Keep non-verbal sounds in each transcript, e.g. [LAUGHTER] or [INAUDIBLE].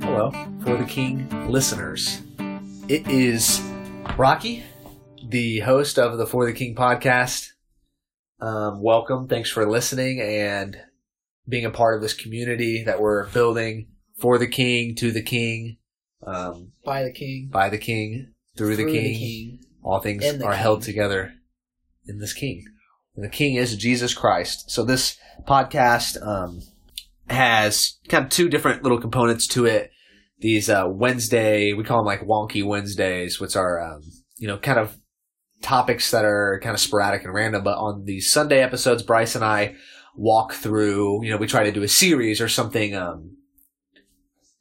Hello, For the King listeners. It is Rocky, the host of the For the King podcast. Um, welcome. Thanks for listening and being a part of this community that we're building for the King, to the King, um, by the king, by the King, through, the, through king. All things in the are held together in this King. And the King is Jesus Christ. So this podcast um, has kind of two different little components to it. These uh, Wednesday, we call them like wonky Wednesdays, which are um, you know kind of topics that are kind of sporadic and random. But on these Sunday episodes, Bryce and I walk through. You know, we try to do a series or something. Um,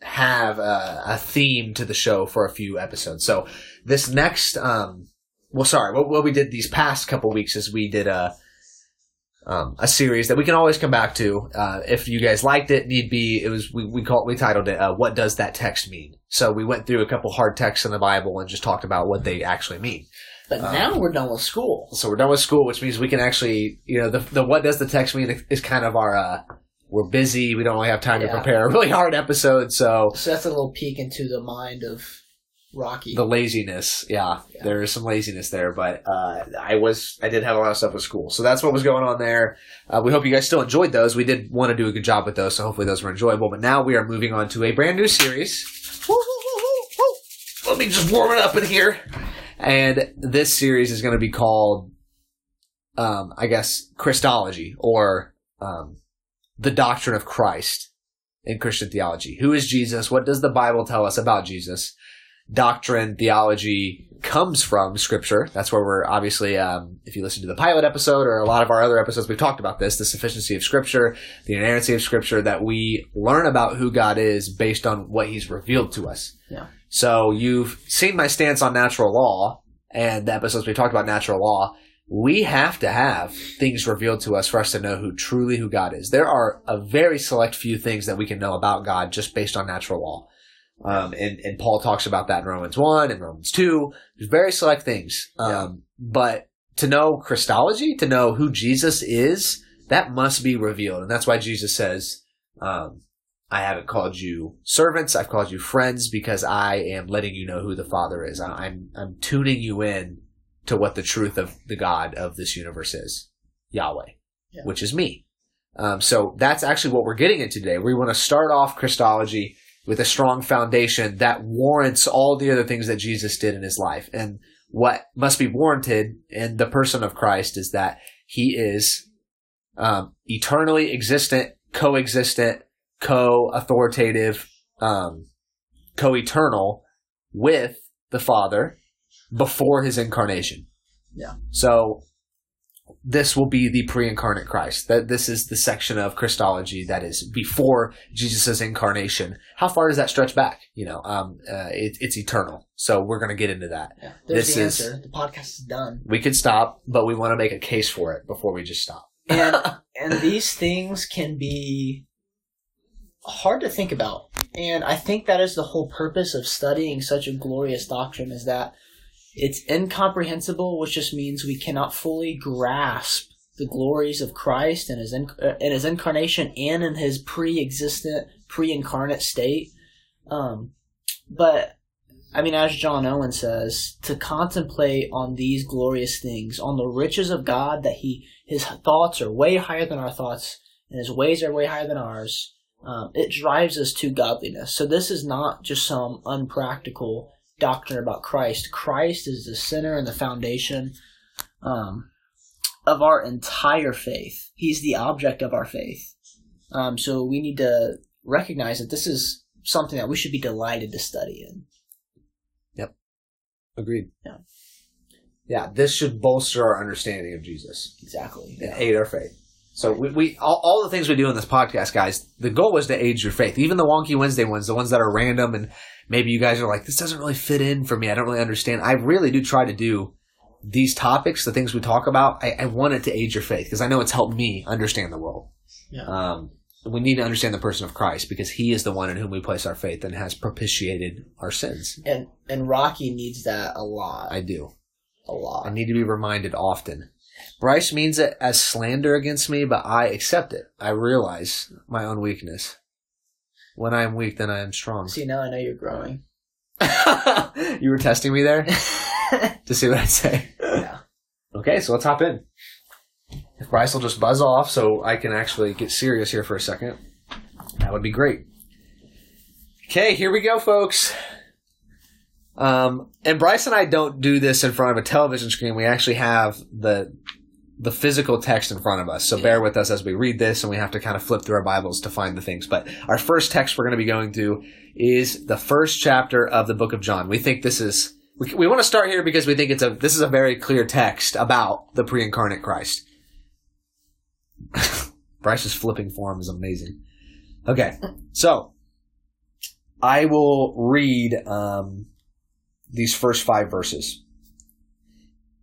have a, a theme to the show for a few episodes. So this next, um, well, sorry, what, what we did these past couple weeks is we did a um, a series that we can always come back to. Uh, if you guys liked it, need be, it was we we call we titled it uh, "What Does That Text Mean?" So we went through a couple hard texts in the Bible and just talked about what they actually mean. But Um, now we're done with school. So we're done with school, which means we can actually, you know, the the what does the text mean is kind of our. Uh, we're busy. We don't really have time to prepare a really hard episode, so So that's a little peek into the mind of Rocky. the laziness yeah, Yeah. there is some laziness there but uh, i was i did have a lot of stuff with school so that's what was going on there uh, we hope you guys still enjoyed those we did want to do a good job with those so hopefully those were enjoyable but now we are moving on to a brand new series let me just warm it up in here and this series is going to be called um, i guess christology or um, the doctrine of christ in christian theology who is jesus what does the bible tell us about jesus doctrine, theology comes from scripture. That's where we're obviously, um, if you listen to the pilot episode or a lot of our other episodes, we've talked about this, the sufficiency of scripture, the inerrancy of scripture, that we learn about who God is based on what he's revealed to us. Yeah. So you've seen my stance on natural law and the episodes we talked about natural law. We have to have things revealed to us for us to know who truly who God is. There are a very select few things that we can know about God just based on natural law. Um, and, and Paul talks about that in Romans 1 and Romans 2. There's very select things. Um, but to know Christology, to know who Jesus is, that must be revealed. And that's why Jesus says, um, I haven't called you servants, I've called you friends because I am letting you know who the Father is. I'm, I'm tuning you in to what the truth of the God of this universe is. Yahweh, Yeah. which is me. Um, so that's actually what we're getting into today. We want to start off Christology with a strong foundation that warrants all the other things that Jesus did in his life. And what must be warranted in the person of Christ is that he is um, eternally existent, coexistent, co-authoritative, um, co-eternal with the Father before his incarnation. Yeah. So this will be the pre-incarnate Christ. That this is the section of Christology that is before Jesus' incarnation. How far does that stretch back? You know, um, uh, it, it's eternal. So we're going to get into that. Yeah. There's This the is- answer. The podcast is done. We could stop, but we want to make a case for it before we just stop. And [LAUGHS] and these things can be hard to think about. And I think that is the whole purpose of studying such a glorious doctrine is that it's incomprehensible, which just means we cannot fully grasp the glories of Christ and his in, uh, in his incarnation and in his pre-existent, pre-incarnate state. Um, but I mean, as John Owen says, to contemplate on these glorious things, on the riches of God, that he his thoughts are way higher than our thoughts, and his ways are way higher than ours. Um, it drives us to godliness. So this is not just some unpractical doctrine about Christ. Christ is the center and the foundation um, of our entire faith. He's the object of our faith. Um, so we need to recognize that this is something that we should be delighted to study in. Yep. Agreed. Yeah. Yeah, this should bolster our understanding of Jesus Exactly. and aid our faith. So we, we all, all the things we do in this podcast, guys. The goal was to aid your faith. Even the wonky Wednesday ones, the ones that are random, and maybe you guys are like, "This doesn't really fit in for me. I don't really understand." I really do try to do these topics, the things we talk about. I, I want it to aid your faith because I know it's helped me understand the world. Yeah. Um, we need to understand the person of Christ because he is the one in whom we place our faith and has propitiated our sins. And and Rocky needs that a lot. I do. a lot. I need to be reminded often. Bryce means it as slander against me, but I accept it. I realize my own weakness. When I am weak, then I am strong. See, now I know you're growing. [LAUGHS] you were testing me there [LAUGHS] to see what I'd say. Yeah. Okay, so let's hop in. If Bryce will just buzz off so I can actually get serious here for a second, that would be great. Okay, here we go, folks. Um, and Bryce and I don't do this in front of a television screen. We actually have the the physical text in front of us. So bear with us as we read this, and we have to kind of flip through our Bibles to find the things. But our first text we're going to be going to is the first chapter of the book of John. We think this is we, we want to start here because we think it's a this is a very clear text about the pre-incarnate Christ. [LAUGHS] Bryce's flipping form is amazing. Okay, so I will read um, these first five verses.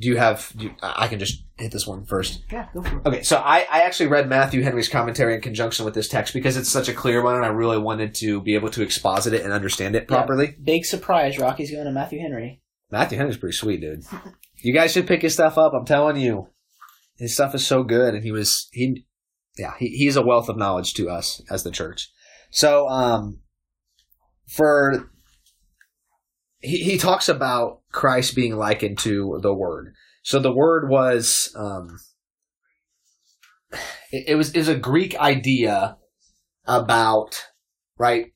do you have? Do you, I can just hit this one first. Yeah, go for it. Okay, so I, I actually read Matthew Henry's commentary in conjunction with this text because it's such a clear one, and I really wanted to be able to exposit it and understand it properly. Big surprise, Rocky's going to Matthew Henry. Matthew Henry's pretty sweet, dude. You guys should pick his stuff up. I'm telling you, his stuff is so good, and he was he, yeah, he, he's a wealth of knowledge to us as the church. So, um, for he, he talks about Christ being likened to the Word. So the Word was um, it, it was is a Greek idea about right.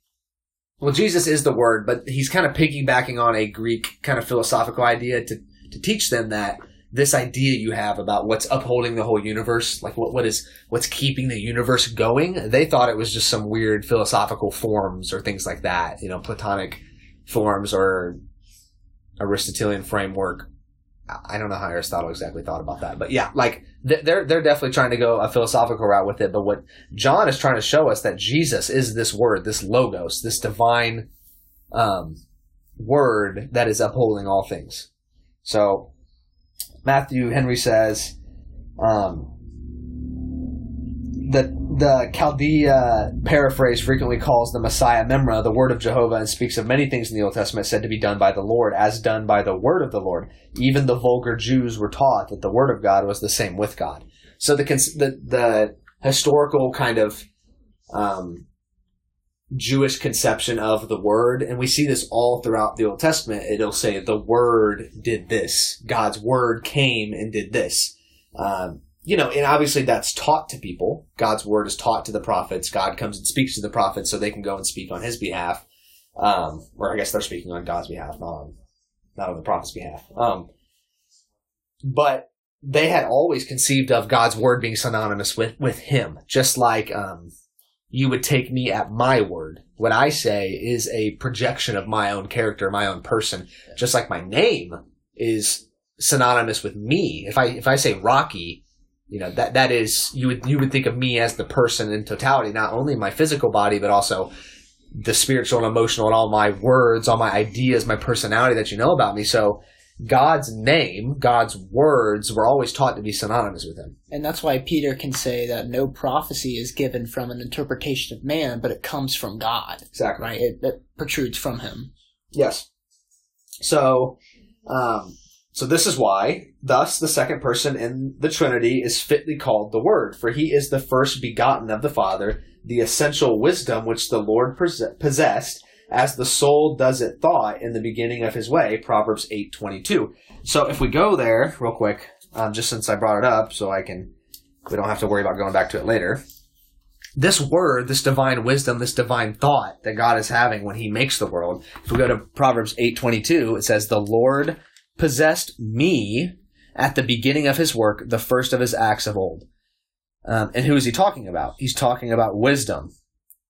Well, Jesus is the Word, but he's kind of piggybacking on a Greek kind of philosophical idea to to teach them that this idea you have about what's upholding the whole universe, like what, what is what's keeping the universe going, they thought it was just some weird philosophical forms or things like that, you know, Platonic forms or Aristotelian framework. I don't know how Aristotle exactly thought about that, but yeah, like they're they're definitely trying to go a philosophical route with it. But what John is trying to show us that Jesus is this word, this logos, this divine um, word that is upholding all things. So Matthew Henry says um, the the Chaldee paraphrase frequently calls the Messiah Memra, the word of Jehovah, and speaks of many things in the Old Testament said to be done by the Lord, as done by the word of the Lord. Even the vulgar Jews were taught that the word of God was the same with God. So the the, the historical kind of um, Jewish conception of the word, and we see this all throughout the Old Testament. It'll say the word did this. God's word came and did this. Um, you know, and obviously that's taught to people. God's word is taught to the prophets. God comes and speaks to the prophets so they can go and speak on his behalf. Um, or I guess they're speaking on God's behalf, not on, not on the prophet's behalf. Um, but they had always conceived of God's word being synonymous with, with him, just like, um, you would take me at my word. What I say is a projection of my own character, my own person, just like my name is synonymous with me. If I, if I say Rocky, you know that that is you would you would think of me as the person in totality, not only my physical body but also the spiritual and emotional and all my words, all my ideas, my personality that you know about me. So God's name, God's words were always taught to be synonymous with him. And that's why Peter can say that no prophecy is given from an interpretation of man, but it comes from God. Exactly. Right? It, it protrudes from him. Yes. So um so this is why, thus, the second person in the Trinity is fitly called the Word, for he is the first begotten of the Father, the essential wisdom which the Lord possessed, as the soul does it thought in the beginning of his way. Proverbs eight twenty two. So if we go there real quick, um, just since I brought it up, so I can, we don't have to worry about going back to it later. This word, this divine wisdom, this divine thought that God is having when He makes the world. If we go to Proverbs eight twenty two, it says, "The Lord." Possessed me at the beginning of his work, the first of his acts of old. Um, and who is he talking about? He's talking about wisdom.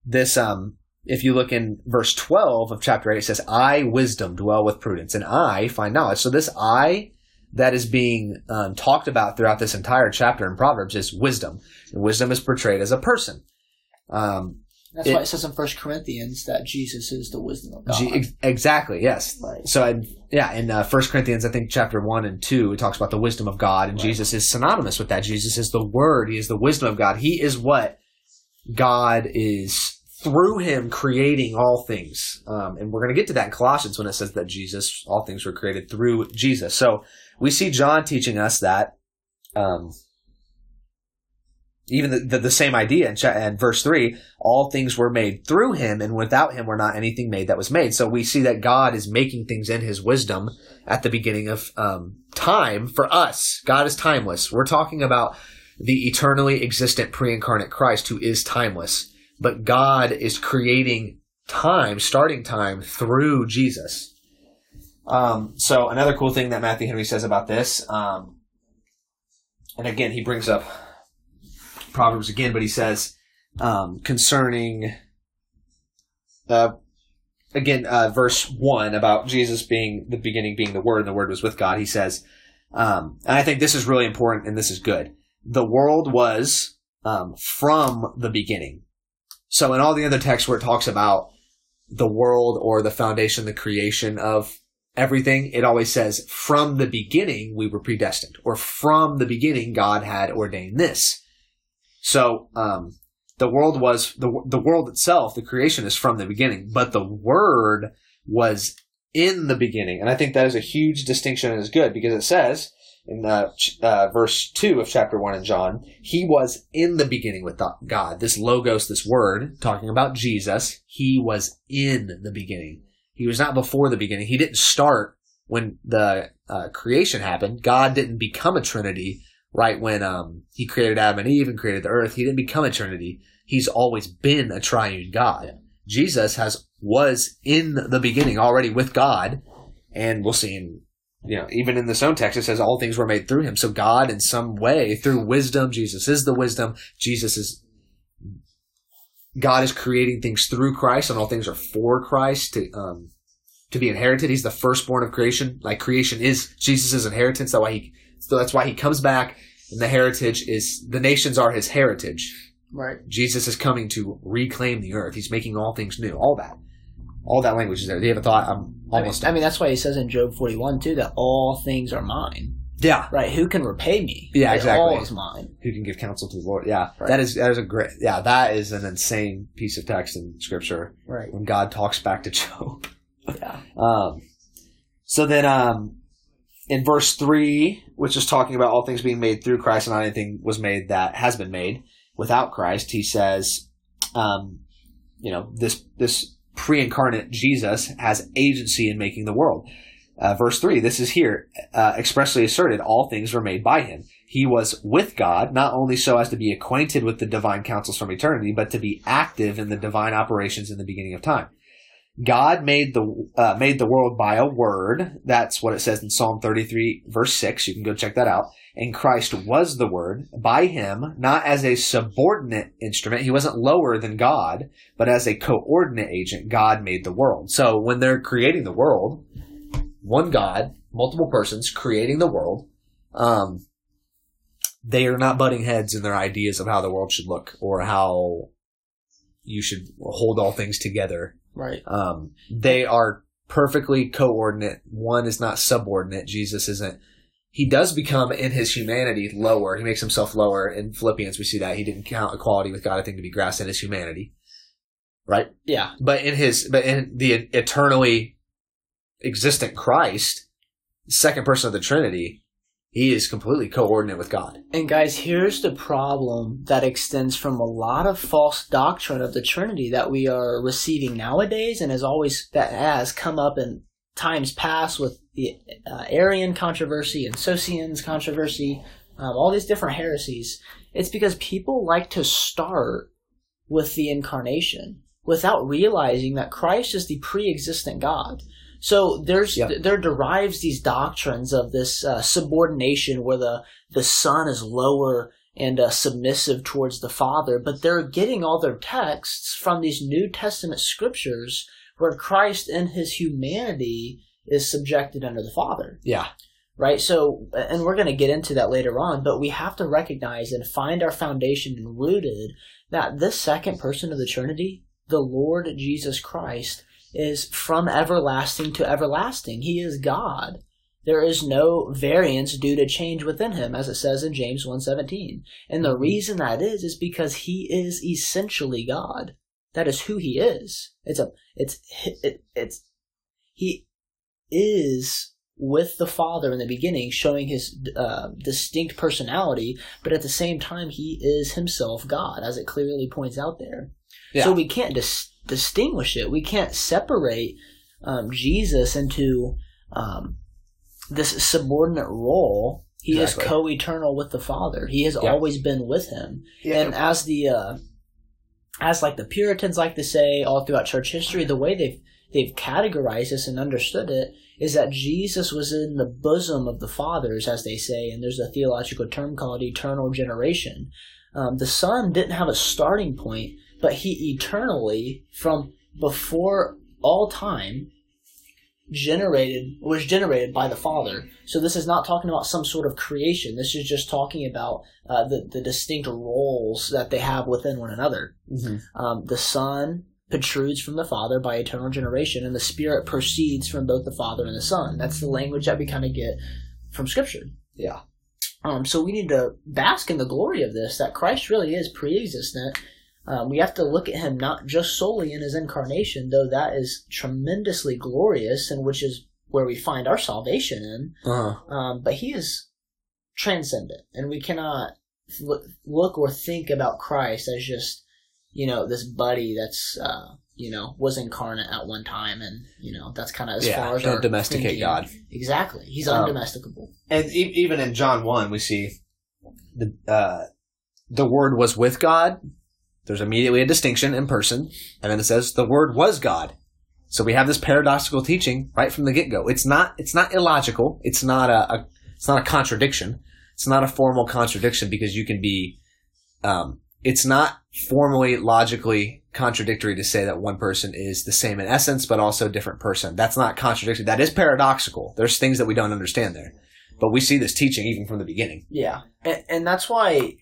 This, um, if you look in verse 12 of chapter 8, it says, I, wisdom, dwell with prudence, and I find knowledge. So this I that is being um, talked about throughout this entire chapter in Proverbs is wisdom. And wisdom is portrayed as a person. Um, That's It- why it says in First Corinthians that Jesus is the wisdom of God. G- ex- exactly, yes. Right. So, I, yeah, in uh, 1 Corinthians, I think chapter 1 and 2, it talks about the wisdom of God, and Right. Jesus is synonymous with that. Jesus is the Word, He is the wisdom of God. He is what God is through Him creating all things. Um, and we're going to get to that in Colossians when it says that Jesus, all things were created through Jesus. So, we see John teaching us that. Um, even the, the, the same idea in, in verse 3 all things were made through him and without him were not anything made that was made. So we see that god is making things in his wisdom at the beginning of um, time for us. God is timeless. We're talking about the eternally existent pre-incarnate christ who is timeless. But god is creating time starting time through jesus. Um, so another cool thing that matthew henry says about this um, and again he brings up Proverbs again, but he says um, concerning uh, again uh, verse one about Jesus being the beginning, being the Word, and the Word was with God. He says, um, and I think this is really important, and this is good. The world was um, from the beginning. So in all the other texts where it talks about the world or the foundation, the creation of everything, it always says from the beginning we were predestined, or from the beginning God had ordained this. So um, the world was the the world itself, the creation is from the beginning, but the Word was in the beginning, and I think that is a huge distinction and is good because it says in uh, uh, verse two of chapter one in John, He was in the beginning with God. This logos, this word, talking about Jesus, He was in the beginning. He was not before the beginning. He didn't start when the uh, creation happened. God didn't become a Trinity right when um, he created Adam and Eve and created the earth. He didn't become a Trinity. He's always been a triune God. Jesus has was in the beginning already with God, and we'll see in you know even in this own text it says all things were made through him. So God, in some way, through wisdom, Jesus is the wisdom. Jesus is God is creating things through Christ, and all things are for Christ to um, to be inherited. He's the firstborn of creation. Like creation is Jesus' inheritance. That's why he. So that's why he comes back, and the heritage is the nations are his heritage. Right. Jesus is coming to reclaim the earth. He's making all things new. All that, all that language is there. Do you have a thought? I'm I mean, almost. I mean, that's why he says in Job 41 too that all things are mine. yeah. Right? Who can repay me? Yeah, It exactly. All is mine. Who can give counsel to the Lord? Yeah, Right. that is that is a great. Yeah, that is an insane piece of text in Scripture Right. when God talks back to [LAUGHS] Job. Yeah. Um, so then, um, in verse three, which is talking about all things being made through Christ and not anything was made that has been made without Christ, he says, um, you know, this this pre-incarnate Jesus has agency in making the world. Uh, verse three, this is here uh, expressly asserted: all things were made by him. He was with God, not only so as to be acquainted with the divine counsels from eternity, but to be active in the divine operations in the beginning of time. God made the uh, made the world by a word. That's what it says in Psalm 33, verse 6. You can go check that out. And Christ was the word by him, not as a subordinate instrument. He wasn't lower than God, but as a coordinate agent. God made the world. So when they're creating the world, one God, multiple persons creating the world, um, they are not butting heads in their ideas of how the world should look or how you should hold all things together Right. um, they are perfectly coordinate. One is not subordinate. Jesus isn't. He does become in his humanity lower. He makes himself lower. In Philippians, we see that he didn't count equality with God a thing to be grasped in his humanity, right? Yeah. But in his, but in the eternally existent Christ, second person of the Trinity, he is completely coordinate with God. And guys, here's the problem that extends from a lot of false doctrine of the Trinity that we are receiving nowadays, and has always that has come up in times past with the uh, Arian controversy and Socinian controversy, um, all these different heresies. It's because people like to start with the incarnation without realizing that Christ is the pre-existent God. So there's Yep. there derives these doctrines of this uh, subordination where the the son is lower and uh, submissive towards the father, but they're getting all their texts from these New Testament scriptures where Christ in his humanity is subjected under the father. Yeah. right? So, and we're going to get into that later on, but we have to recognize and find our foundation and rooted that this second person of the Trinity, the Lord Jesus Christ, is from everlasting to everlasting. He is God. There is no variance due to change within him, as it says in James 1.17. And the reason that is, is because he is essentially God. That is who he is. It's a, it's, it, it's, he is with the Father in the beginning, showing his uh, distinct personality, but at the same time, he is himself God, as it clearly points out there. Yeah. So we can't dis- distinguish it. We can't separate um, Jesus into um, this subordinate role. He Exactly. is co-eternal with the Father. He has Yeah. always been with him. Yeah. And as the uh, as like the Puritans like to say all throughout church history, the way they've they've categorized this and understood it is that Jesus was in the bosom of the fathers, as they say, and there's a theological term called eternal generation. Um, the Son didn't have a starting point, but he eternally, from before all time, generated was generated by the Father. So this is not talking about some sort of creation. This is just talking about uh, the the distinct roles that they have within one another. Mhm. Um, the Son protrudes from the Father by eternal generation, and the Spirit proceeds from both the Father and the Son. That's the language that we kind of get from Scripture. Yeah. Um, so we need to bask in the glory of this, that Christ really is pre-existent. Um, we have to look at him not just solely in his incarnation, though that is tremendously glorious, and which is where we find our salvation in. Uh-huh. Um, but he is transcendent, and we cannot look, or think about Christ as just, you know, this buddy that's, uh, you know, was incarnate at one time, and you know that's kind of as Yeah, far as don't domesticate thinking. God. Exactly, he's Um, undomesticable. And e- even in John 1, we see the uh, the Word was with God. There's immediately a distinction in person. And then it says the Word was God. So we have this paradoxical teaching right from the get go. It's not it's not illogical. It's not a, a it's not a contradiction. It's not a formal contradiction because you can be um, it's not formally logically contradictory to say that one person is the same in essence but also a different person. That's not contradictory. That is paradoxical. There's things that we don't understand there. But we see this teaching even from the beginning. Yeah, and, and that's why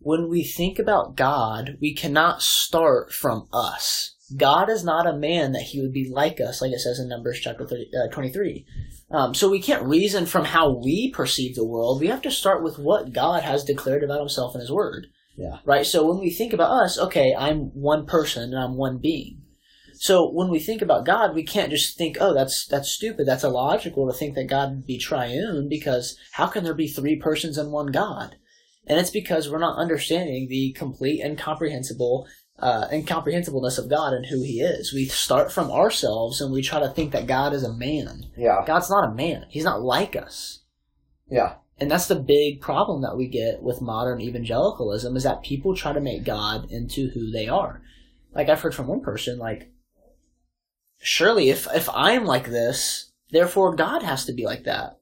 when we think about God, we cannot start from us. God is not a man that he would be like us, like it says in Numbers chapter 30, uh, 23. Um, so we can't reason from how we perceive the world. We have to start with what God has declared about himself in his word. Yeah. Right? So when we think about us, okay, I'm one person and I'm one being. So when we think about God, we can't just think, oh, that's that's stupid. That's illogical to think that God would be triune because how can there be three persons and one God? And it's because we're not understanding the complete and comprehensible uh, incomprehensibleness of God and who He is. We start from ourselves and we try to think that God is a man. Yeah. God's not a man. He's not like us. Yeah. And that's the big problem that we get with modern evangelicalism is that people try to make God into who they are. Like I've heard from one person, like, surely if if I'm like this, therefore God has to be like that.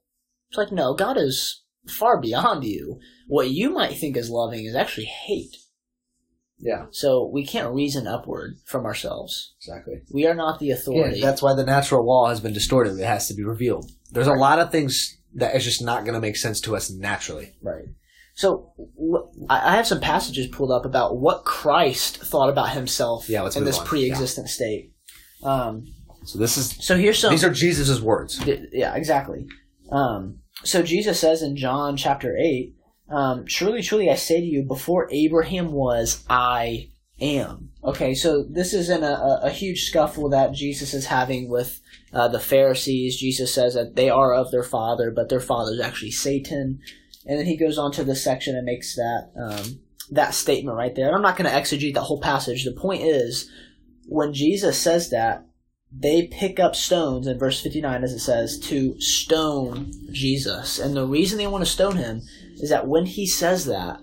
It's like no, God is far beyond you. What you might think is loving is actually hate. Yeah. So we can't reason upward from ourselves. Exactly. We are not the authority. that's why the natural law has been distorted. It has to be revealed. There's a lot of things that is just not going to make sense to us naturally. Right. So I have some passages pulled up about what Christ thought about himself Yeah, in this on. pre-existent state. Um, So this is so here's some. these are Jesus' words. Th- yeah, exactly. Um, so Jesus says in John chapter 8, um, Truly, truly, I say to you, before Abraham was, I am. Okay, so this is in a, a, huge scuffle that Jesus is having with uh, the Pharisees. Jesus says that they are of their father, but their father is actually Satan. And then he goes on to this section and makes that um, that statement right there. And I'm not going to exegete the whole passage. The point is, when Jesus says that, they pick up stones in verse 59 as it says to stone jesus and the reason they want to stone him is that when he says that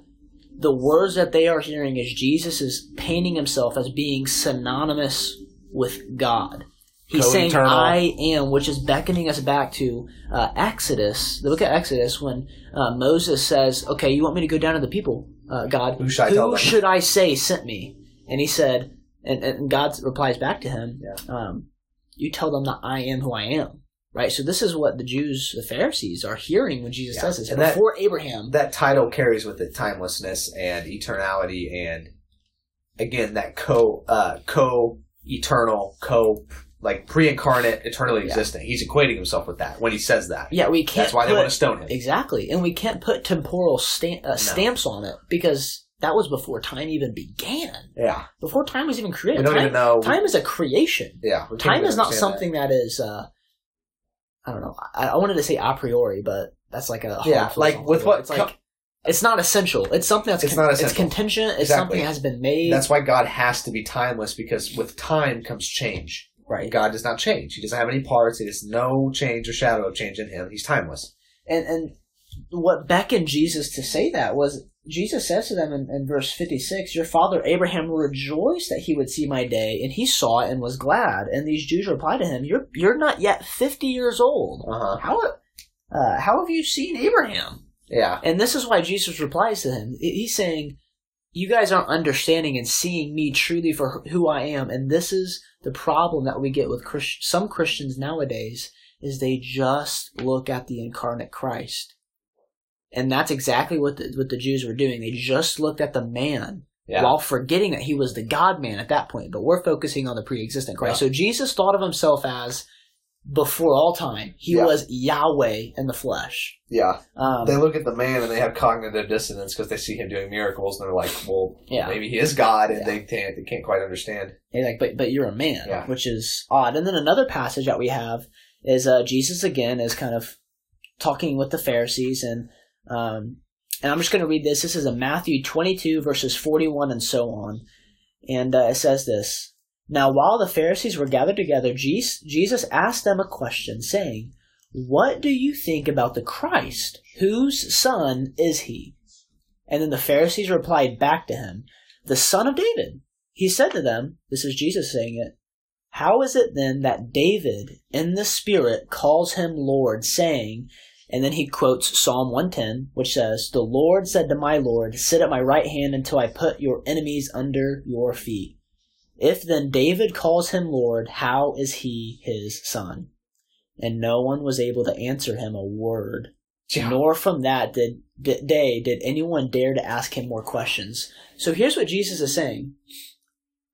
the words that they are hearing is jesus is painting himself as being synonymous with god he's saying Co-eternal. i am which is beckoning us back to uh, exodus the book of exodus when uh, moses says okay you want me to go down to the people uh, god Who should I them?" should i say sent me and he said and, and god replies back to him Yeah. um, you tell them that I am who I am. Right? So this is what the Jews, the Pharisees, are hearing when Jesus Yeah. says this. And that- Before Abraham. that title carries with it timelessness and eternality and again that co uh co eternal co like pre-incarnate eternally Yeah. existent he's equating himself with that when he says that yeah, we can't that's why they want to stone him Exactly. And we can't put temporal sta- uh, stamps on it because that was before time even began. yeah Before time was even we created. don't time, even know time is a creation. yeah Time is not something that is, uh, I don't know. I, I wanted to say a priori, but that's like a Yeah, like with what it's like it's not essential. It's something that's It's con- not it's essential. contingent. It's Exactly. something that has been made. that's why god has to be timeless because with time comes change right. god does not change he doesn't have any parts he has no change or shadow of change in him he's timeless And and what beckoned Jesus to say that was Jesus says to them in, in verse fifty six, Your father Abraham rejoiced that he would see my day, and he saw it and was glad. And these Jews reply to him, You're you're not yet fifty years old. uh-huh How uh, how have you seen Abraham? yeah And this is why Jesus replies to him. He's saying, You guys aren't understanding and seeing me truly for who I am. And this is the problem that we get with Christ- some Christians nowadays is they just look at the incarnate Christ. And that's exactly what the, what the Jews were doing. They just looked at the man yeah while forgetting that he was the God man at that point. But we're focusing on the pre existent Christ. Yeah. So Jesus thought of himself as before all time. He Yeah. was Yahweh in the flesh. yeah Um, they look at the man and they have cognitive dissonance because they see him doing miracles and they're like, well, Yeah. maybe he is God, and Yeah. they can't they can't quite understand. He's like, but but you're a man, Yeah. which is odd. And then another passage that we have is uh, Jesus again is kind of talking with the Pharisees, and um, and I'm just going to read this. This is in Matthew 22 verses 41 and so on, and uh, it says this. Now, while the Pharisees were gathered together, Jesus asked them a question, saying, "What do you think about the Christ? Whose son is he?" And then the Pharisees replied back to him, "The son of David." He said to them, This is Jesus saying it. How is it then that David in the Spirit calls him Lord, saying, and then he quotes Psalm 110, which says, The Lord said to my Lord, Sit at my right hand until I put your enemies under your feet. If then David calls him Lord, how is he his son? And no one was able to answer him a word. Yeah. Nor from that did, did day did anyone dare to ask him more questions. So here's what Jesus is saying.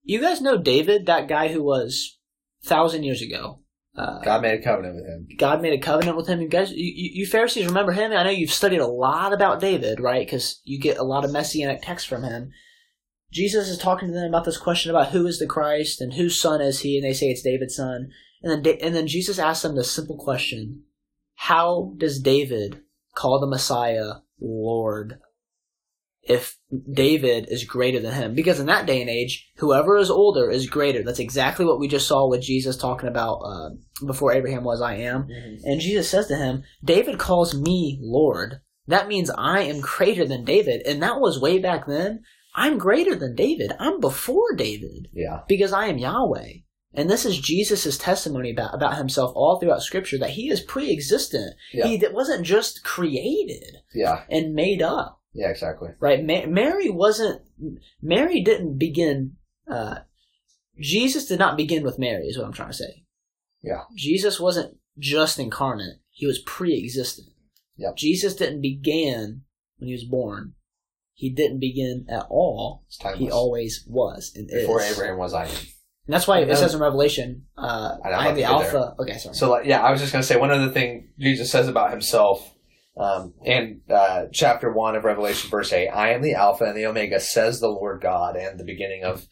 You guys know David, that guy who was thousand years ago. Uh, God made a covenant with him. God made a covenant with him. You guys, you, you Pharisees remember him? I know you've studied a lot about David, right? Because you get a lot of messianic texts from him. Jesus is talking to them about this question about who is the Christ and whose son is he, and they say it's David's son. And then, and then Jesus asks them this simple question: How does David call the Messiah Lord? If David is greater than him, because in that day and age, whoever is older is greater. That's exactly what we just saw with Jesus talking about uh, before Abraham was, I am. And Jesus says to him, David calls me Lord. That means I am greater than David. And that was way back then. I'm greater than David. I'm before David Yeah. because I am Yahweh. And this is Jesus' testimony about, about himself all throughout Scripture that he is pre existent. Yeah. He that wasn't just created Yeah. and made up, Yeah. Exactly. right? Ma- Mary wasn't, Mary didn't begin, uh, Jesus did not begin with Mary, is what I'm trying to say. Yeah. Jesus wasn't just incarnate, he was pre existent. Yep. Jesus didn't begin when he was born. He didn't begin at all. He always was and Before is. Abraham was I am. And that's why it says in Revelation, uh, I I am the Alpha. Okay, sorry. So, like, yeah, I was just going to say one other thing Jesus says about himself um, in uh, chapter 1 of Revelation, verse 8 I am the Alpha and the Omega, says the Lord God. And the beginning of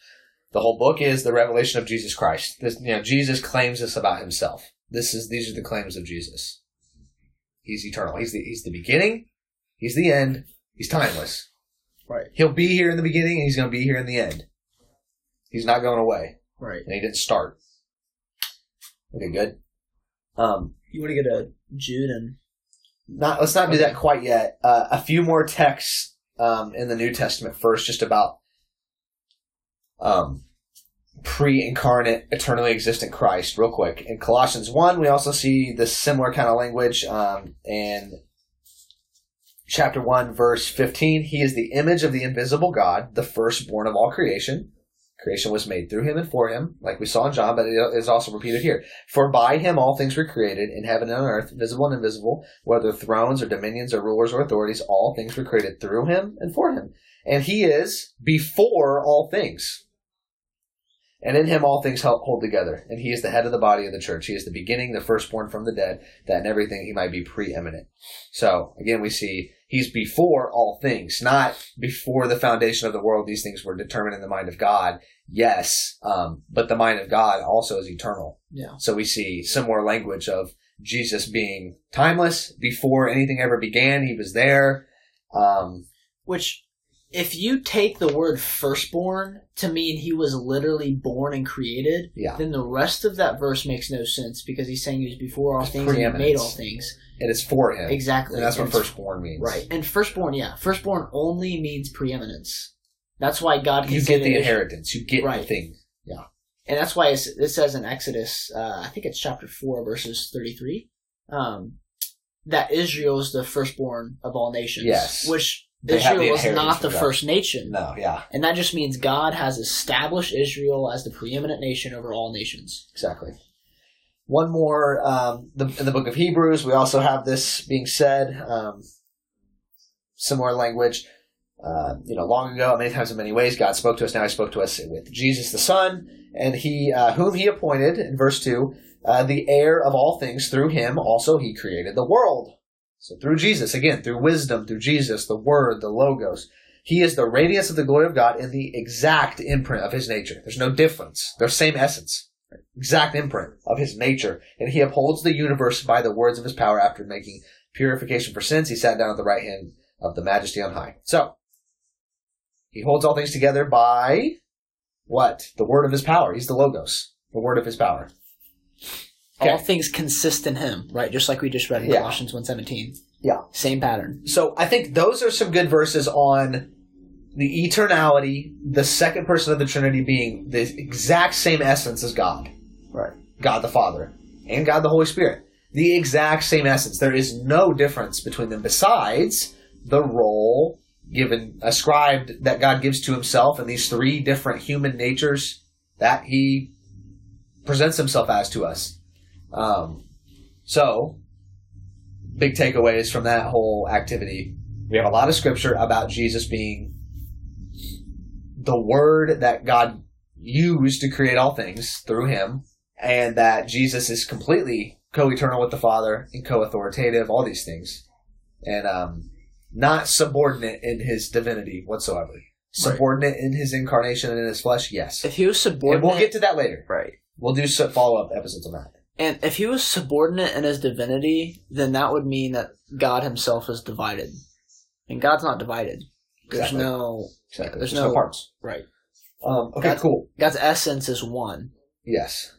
the whole book is the revelation of Jesus Christ. This, you know, Jesus claims this about himself. This is These are the claims of Jesus. He's eternal. He's the, he's the beginning, he's the end, he's timeless. Right. He'll be here in the beginning and he's going to be here in the end. He's not going away. right. And he didn't start. Okay, good. Um, You want to go to Jude and not let's not do that quite yet. Uh, a few more texts um, in the New Testament first, just about um, pre-incarnate, eternally existent Christ. Real quick, in Colossians one, we also see this similar kind of language. Um, in chapter one, verse fifteen, he is the image of the invisible God, the firstborn of all creation. Creation was made through him and for him, like we saw in John, but it is also repeated here. For by him all things were created, in heaven and on earth, visible and invisible, whether thrones or dominions or rulers or authorities, all things were created through him and for him. And he is before all things. And in him all things hold together. And he is the head of the body of the church. He is the beginning, the firstborn from the dead, that in everything he might be preeminent. So, again, we see he's before all things, not before the foundation of the world. These things were determined in the mind of God. Yes, um, but the mind of God also is eternal. Yeah. So we see similar language of Jesus being timeless before anything ever began. He was there. Um, Which if you take the word firstborn to mean he was literally born and created, Yeah. then the rest of that verse makes no sense because he's saying he was before all things and he made all things. It is for him. Exactly. And that's what And firstborn means. Right. And firstborn, yeah. Firstborn only means preeminence. That's why God You get the inheritance. You get the Right. thing. Yeah. And that's why it says in Exodus, uh, I think it's chapter 4, verses 33, um, that Israel is the firstborn of all nations. Yes. Which They Israel is inheritance not the first nation. No, yeah, And that just means God has established Israel as the preeminent nation over all nations. exactly. One more, um, the, in the book of Hebrews, we also have this being said. Um, similar language. Uh, you know, long ago, many times in many ways, God spoke to us. Now He spoke to us with Jesus the Son, and He, uh, whom He appointed in verse two, uh, the heir of all things. Through Him also He created the world. So through Jesus, again, through wisdom, through Jesus, the Word, the Logos, He is the radiance of the glory of God in the exact imprint of His nature. There's no difference. They're same essence, exact imprint of His nature, and He upholds the universe by the words of His power. After making purification for sins, He sat down at the right hand of the Majesty on high. So He holds all things together by what? The word of His power. He's the Logos, the word of His power. Okay. All things consist in him, right? Just like we just read in Yeah. Colossians 1.17. Yeah. Same pattern. So I think those are some good verses on the eternality, the second person of the Trinity being the exact same essence as God. Right. God the Father and God the Holy Spirit. The exact same essence. There is no difference between them besides the role given ascribed that God gives to himself in these three different human natures that he presents himself as to us. Um, so, big takeaways from that whole activity. We have a lot of scripture about Jesus being the word that God used to create all things through him, and that Jesus is completely co-eternal with the Father and co-authoritative, all these things, and um, not subordinate in his divinity whatsoever. Subordinate in his incarnation and in his flesh, yes. If he was And subordinate, we'll get to that later. right. We'll do some follow-up episodes on that. And if he was subordinate in his divinity, then that would mean that God himself is divided. And God's not divided. There's no Exactly. There's There's no no- parts. right. Um, okay, That's- cool. God's essence is one. Yes.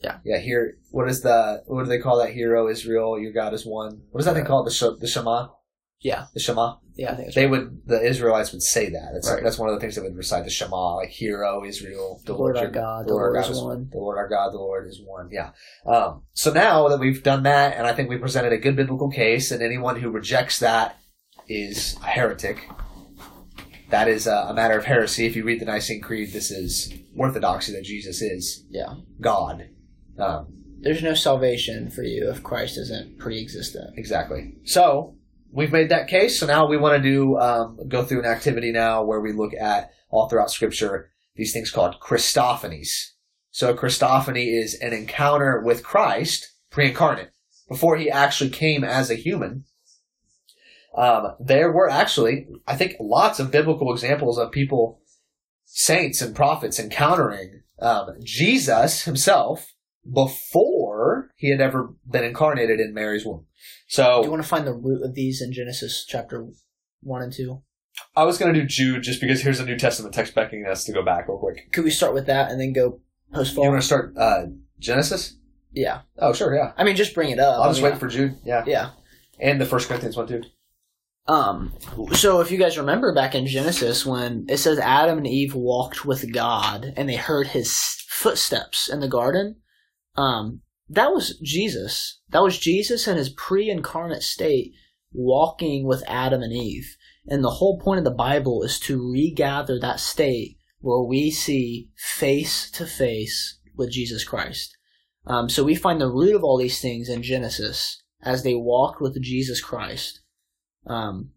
Yeah. Yeah. Here, what is the what do they call that? Hero Israel, your God is one. What is that thing called? The Sh- the Shema. Yeah. The Shema. Yeah, I think it's They would the Israelites would say that. That's Right. that's one of the things they would recite the Shema, like Hero Israel, the Lord our your- God, the the Lord Lord our is God one. The Lord our God, the Lord is one. Yeah. Um, so now that we've done that, and I think we presented a good biblical case, and anyone who rejects that is a heretic. That is a, a matter of heresy. If you read the Nicene Creed, this is orthodoxy that Jesus is Yeah. God. Um, There's no salvation for you if Christ isn't pre-existent. exactly. So we've made that case. So now we want to do um, go through an activity now where we look at all throughout Scripture these things called Christophanies. So a Christophany is an encounter with Christ pre-incarnate before he actually came as a human. Um, there were actually, I think, lots of biblical examples of people, saints and prophets, encountering um, Jesus himself before he had ever been incarnated in Mary's womb. Do you want to find the root of these in Genesis chapter 1 and 2? I was going to do Jude just because here's a New Testament text beckoning us to go back real quick. Could we start with that and then go post You want to start uh, Genesis? Yeah. Oh, sure, yeah. I mean, just bring it up. I'll I mean, wait for Jude. Yeah, Yeah. and the First Corinthians one too. Um, so if you guys remember back in Genesis when it says Adam and Eve walked with God and they heard his footsteps in the garden, um, that was Jesus. That was Jesus in his pre-incarnate state walking with Adam and Eve. And the whole point of the Bible is to regather that state where we see face to face with Jesus Christ. Um, so we find the root of all these things in Genesis as they walked with Jesus Christ. Um,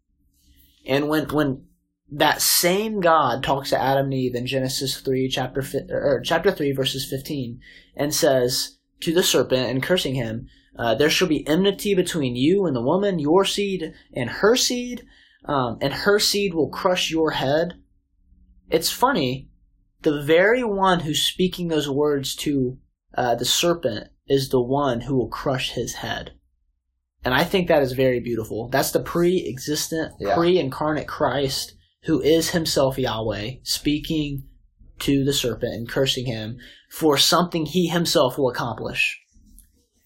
and when when that same God talks to Adam and Eve in Genesis three chapter fi- or chapter three verses fifteen and says to the serpent and cursing him, uh, "There shall be enmity between you and the woman, your seed and her seed, um, and her seed will crush your head." It's funny, the very one who's speaking those words to uh, the serpent is the one who will crush his head. And I think that is very beautiful. That's the pre existent, Yeah. pre incarnate Christ who is himself Yahweh speaking to the serpent and cursing him for something he himself will accomplish.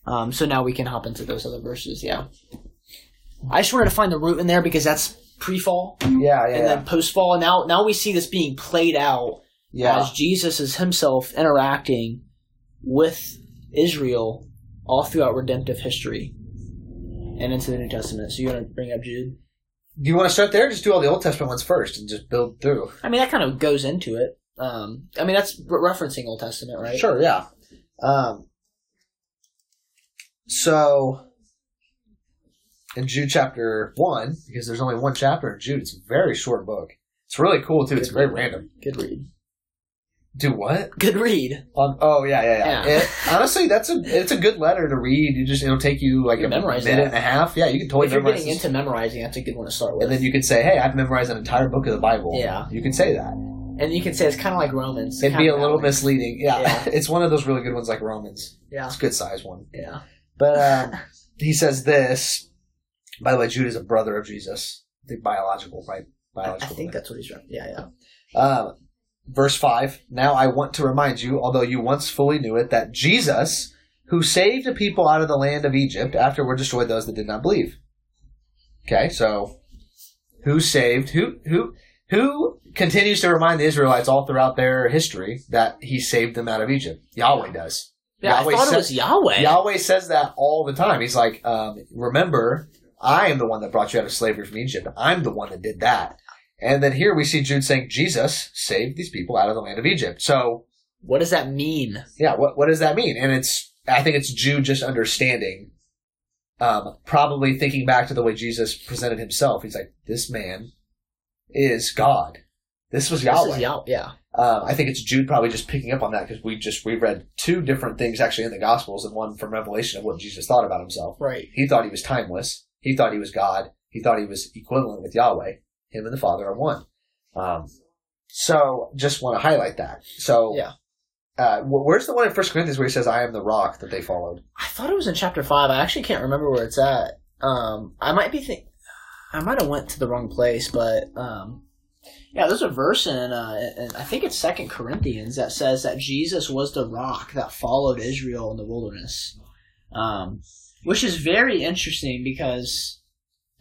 Um, so now we can hop into those other verses. Yeah. I just wanted to find the root in there because that's pre fall Yeah, yeah. and then post fall. And now, now we see this being played out yeah. as Jesus is himself interacting with Israel all throughout redemptive history and into the New Testament. So you want to bring up Jude? Do you want to start there? Just do all the Old Testament ones first and just build through. I mean, that kind of goes into it. Um, I mean, that's re- referencing Old Testament, right? Sure, yeah. Um, so, in Jude chapter 1, because there's only one chapter in Jude, it's a very short book. It's really cool, too. It's very random. Good read. Do what? Good read. On, oh, yeah, yeah, yeah. Yeah. It- honestly, that's a it's a good letter to read. You just It'll take you like You a minute that. and a half. Yeah, you can totally if you're getting this. into memorizing, that's a good one to start with. And then you can say, hey, I've memorized an entire book of the Bible. Yeah. You can say that. And you can say it's kind of like Romans. It'd be a little misleading. Yeah. Yeah. [LAUGHS] it's one of those really good ones like Romans. Yeah. It's a good size one. Yeah. But um, [LAUGHS] he says this. By the way, Jude is a brother of Jesus. The biological, right? I, I Biological. think that's what he's. Yeah, yeah. Um, verse 5 Now I want to remind you, although you once fully knew it, that Jesus, who saved a people out of the land of Egypt, afterward destroyed those that did not believe. Okay, so who saved? Who who who continues to remind the Israelites all throughout their history that he saved them out of Egypt? Yahweh does. Yeah, Yahweh I thought said- it was Yahweh. Yahweh says that all the time. He's like, um, remember, I am the one that brought you out of slavery from Egypt. I'm the one that did that. And then here we see Jude saying Jesus saved these people out of the land of Egypt. So What does that mean? yeah, what what does that mean? And it's I think it's Jude just understanding, um, probably thinking back to the way Jesus presented himself. He's like, this man is God. This was Yahweh. This is Yah- yeah. Um, I think it's Jude probably just picking up on that because we just we read two different things actually in the Gospels and one from Revelation of what Jesus thought about himself. Right. He thought he was timeless. He thought he was God. He thought he was equivalent with Yahweh. Him and the Father are one. Um, so just want to highlight that. So Yeah. uh, where's the one in First Corinthians where he says, "I am the rock that they followed"? I thought it was in chapter five. I actually can't remember where it's at. Um, I might be think, I might have went to the wrong place, but um, yeah, there's a verse in, uh, in I think it's Second Corinthians that says that Jesus was the rock that followed Israel in the wilderness, um, which is very interesting because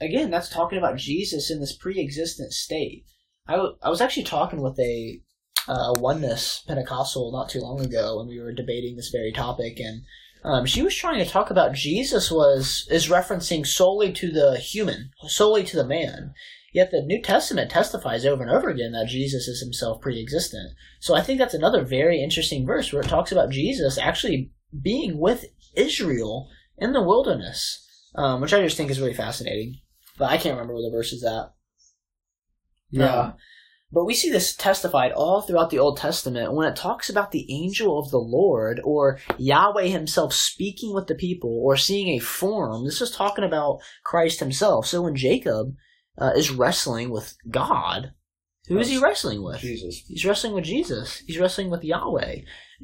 again, that's talking about Jesus in this pre-existent state. I, w- I was actually talking with a uh, oneness Pentecostal not too long ago when we were debating this very topic, and um, she was trying to talk about Jesus was is referencing solely to the human, solely to the man. Yet the New Testament testifies over and over again that Jesus is himself pre-existent. So I think that's another very interesting verse where it talks about Jesus actually being with Israel in the wilderness, um, which I just think is really fascinating. But I can't remember where the verse is at. Um, but we see this testified all throughout the Old Testament when it talks about the angel of the Lord or Yahweh himself speaking with the people or seeing a form. This is talking about Christ himself. So when Jacob uh, is wrestling with God, who is he wrestling with? Jesus. He's wrestling with Jesus. He's wrestling with Yahweh.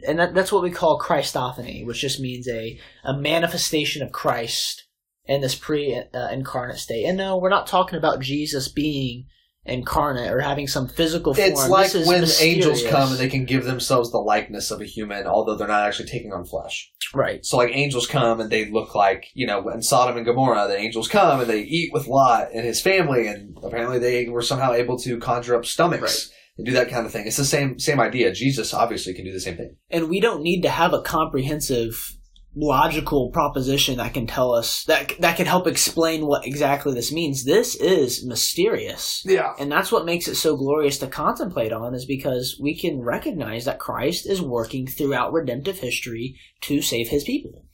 And that, that's what we call Christophany, which just means a, a manifestation of Christ in this pre uh, incarnate state. And no, we're not talking about Jesus being incarnate or having some physical form. It's like when mysterious. angels come and they can give themselves the likeness of a human, although they're not actually taking on flesh. Right. So like angels come and they look like, you know, in Sodom and Gomorrah, the angels come and they eat with Lot and his family and apparently they were somehow able to conjure up stomachs and do that kind of thing. It's the same same idea. Jesus obviously can do the same thing. And we don't need to have a comprehensive logical proposition that can tell us that that can help explain what exactly this means. This is mysterious. Yeah. And that's what makes it so glorious to contemplate on is because we can recognize that Christ is working throughout redemptive history to save his people.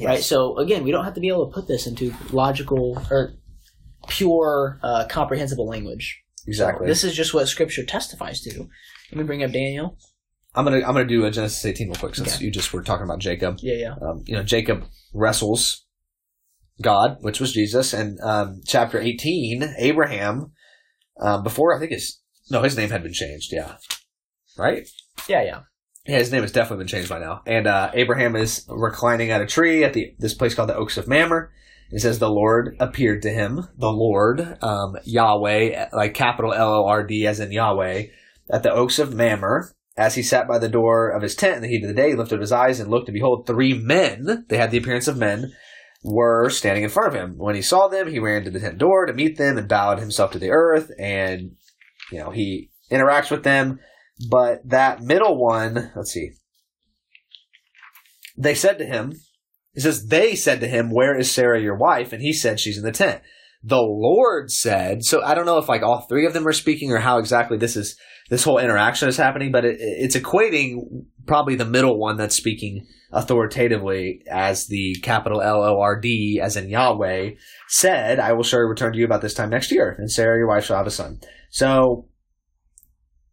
Right? So again, we don't have to be able to put this into logical or pure uh, comprehensible language. Exactly. This is just what scripture testifies to. Let me bring up Daniel. I'm gonna I'm gonna do a Genesis 18 real quick since Okay. you just were talking about Jacob. Yeah, yeah. Um, you know, Jacob wrestles God, which was Jesus, and um, chapter 18, Abraham. Um, before I think his no, his name had been changed. Yeah, right. Yeah, yeah. Yeah, his name has definitely been changed by now. And uh, Abraham is reclining at a tree at the this place called the Oaks of Mamre. It says the Lord appeared to him, the Lord, um, Yahweh, like capital L O R D as in Yahweh, at the Oaks of Mamre. As he sat by the door of his tent in the heat of the day, he lifted his eyes and looked, and behold, three men, they had the appearance of men, were standing in front of him. When he saw them, he ran to the tent door to meet them and bowed himself to the earth. And, you know, he interacts with them. But that middle one, let's see. They said to him, he says, they said to him, Where is Sarah, your wife? And he said, She's in the tent. The Lord said, so I don't know if like all three of them are speaking or how exactly this is, this whole interaction is happening, but it, it's equating probably the middle one that's speaking authoritatively as the capital L O R D, as in Yahweh, said, I will surely return to you about this time next year, and Sarah, your wife, shall have a son. So,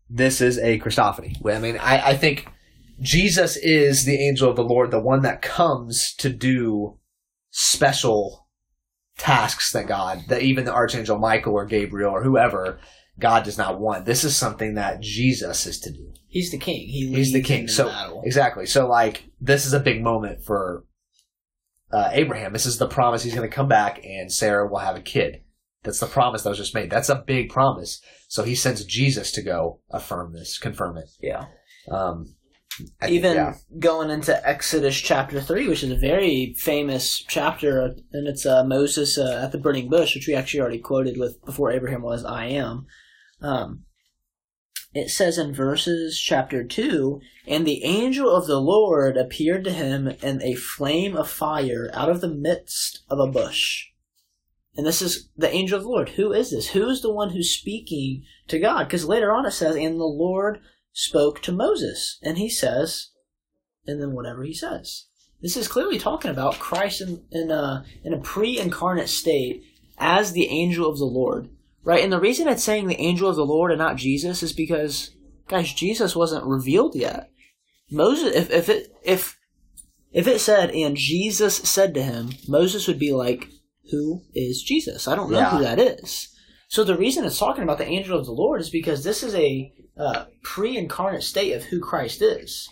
this is a Christophany. I mean, I, I think Jesus is the angel of the Lord, the one that comes to do special tasks that God, that even the Archangel Michael or Gabriel or whoever, God does not want. This is something that Jesus is to do. He's the king. He He's the king. So battle. exactly. So like this is a big moment for uh, Abraham. This is the promise he's going to come back and Sarah will have a kid. That's the promise that was just made. That's a big promise. So he sends Jesus to go affirm this, confirm it. yeah. Um, Even yeah. going into Exodus chapter three, which is a very famous chapter, and it's uh, Moses uh, at the burning bush, which we actually already quoted with before Abraham was "I am." Um, it says in verses chapter two, and the angel of the Lord appeared to him in a flame of fire out of the midst of a bush. And this is the angel of the Lord. Who is this? Who is the one who's speaking to God? Because later on it says, and the Lord spoke to Moses. And he says, and then whatever he says. This is clearly talking about Christ in, in, a, in a pre incarnate state as the angel of the Lord. Right? And the reason it's saying the angel of the Lord and not Jesus is because, guys, Jesus wasn't revealed yet. Moses, if, if it, if, if it said, and Jesus said to him, Moses would be like, who is Jesus? I don't know Yeah. who that is. So the reason it's talking about the angel of the Lord is because this is a uh, pre-incarnate state of who Christ is.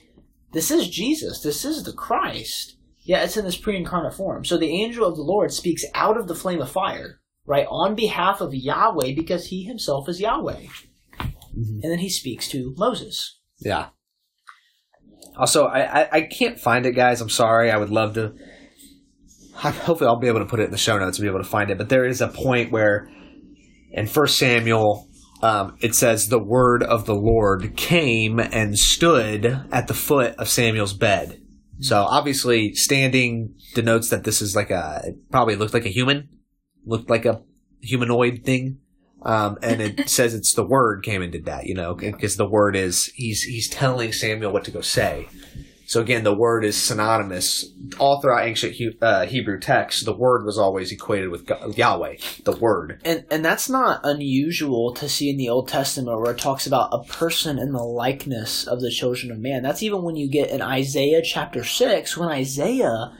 This is Jesus. This is the Christ. Yeah, it's in this pre-incarnate form. So the angel of the Lord speaks out of the flame of fire, right, on behalf of Yahweh because he himself is Yahweh. Mhm. And then he speaks to Moses. Yeah. Also, I, I, I can't find it, guys. I'm sorry. I would love to. I- Hopefully, I'll be able to put it in the show notes and be able to find it. But there is a point where in First Samuel, um, it says the word of the Lord came and stood at the foot of Samuel's bed. So obviously, standing denotes that this is like a it probably looked like a human, looked like a humanoid thing. Um, and it [LAUGHS] says it's the word came and did that, you know, because the word is he's he's telling Samuel what to go say. So again, the word is synonymous all throughout ancient He- uh, Hebrew texts. The word was always equated with Go- Yahweh, the word. And and that's not unusual to see in the Old Testament where it talks about a person in the likeness of the children of man. That's even when you get in Isaiah chapter six, when Isaiah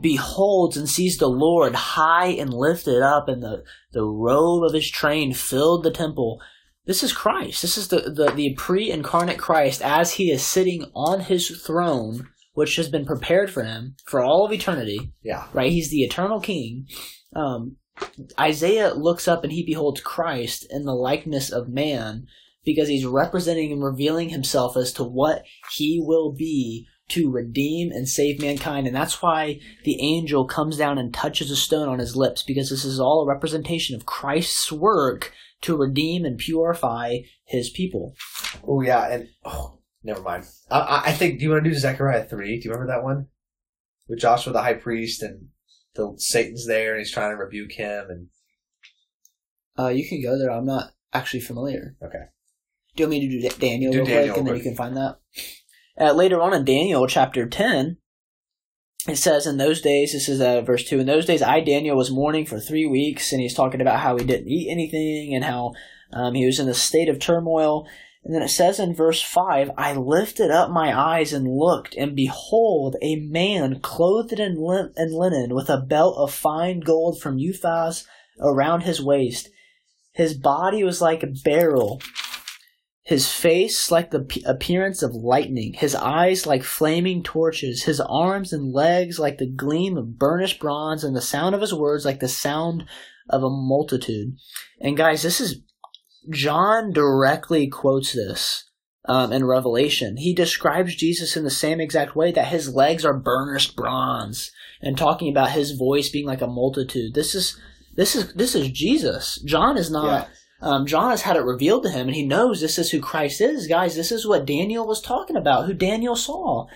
beholds and sees the Lord high and lifted up, and the, the robe of his train filled the temple. This is Christ. This is the, the, the pre incarnate Christ as he is sitting on his throne, which has been prepared for him for all of eternity Yeah, right? He's the eternal king. Um, Isaiah looks up and he beholds Christ in the likeness of man because he's representing and revealing himself as to what he will be to redeem and save mankind. And that's why the angel comes down and touches a stone on his lips because this is all a representation of Christ's work to redeem and purify his people. Oh yeah, and oh, never mind. I, I- I think. Do you want to do Zechariah three? Do you remember that one? with Joshua the high priest, and the Satan's there, and he's trying to rebuke him. And Uh, you can go there. I'm not actually familiar. okay, Do you want me to do Da- Daniel Do real Daniel quick, and then you can find that? Uh, later on in Daniel chapter 10, it says, In those days, this is uh, verse 2, in those days I, Daniel, was mourning for three weeks, and he's talking about how he didn't eat anything and how um, he was in a state of turmoil. And then it says in verse 5, I lifted up my eyes and looked, and behold, a man clothed in, lin- in linen with a belt of fine gold from Uphaz around his waist. His body was like a beryl, his face like the p- appearance of lightning, his eyes like flaming torches, his arms and legs like the gleam of burnished bronze, and the sound of his words like the sound of a multitude. And guys, this is John directly quotes this um, in Revelation. He describes Jesus in the same exact way that his legs are burnished bronze, and talking about his voice being like a multitude. This is this is this is Jesus. John is not. Um, John has had it revealed to him, and he knows this is who Christ is, guys. This is what Daniel was talking about, who Daniel saw.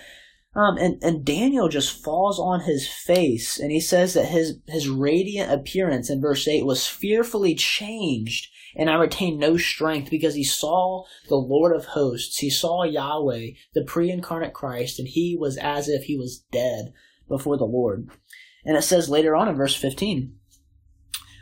Um, and, and Daniel just falls on his face, and he says that his, his radiant appearance in verse 8 was fearfully changed, and I retained no strength because he saw the Lord of hosts. He saw Yahweh, the pre incarnate Christ, and he was as if he was dead before the Lord. And it says later on in verse 15,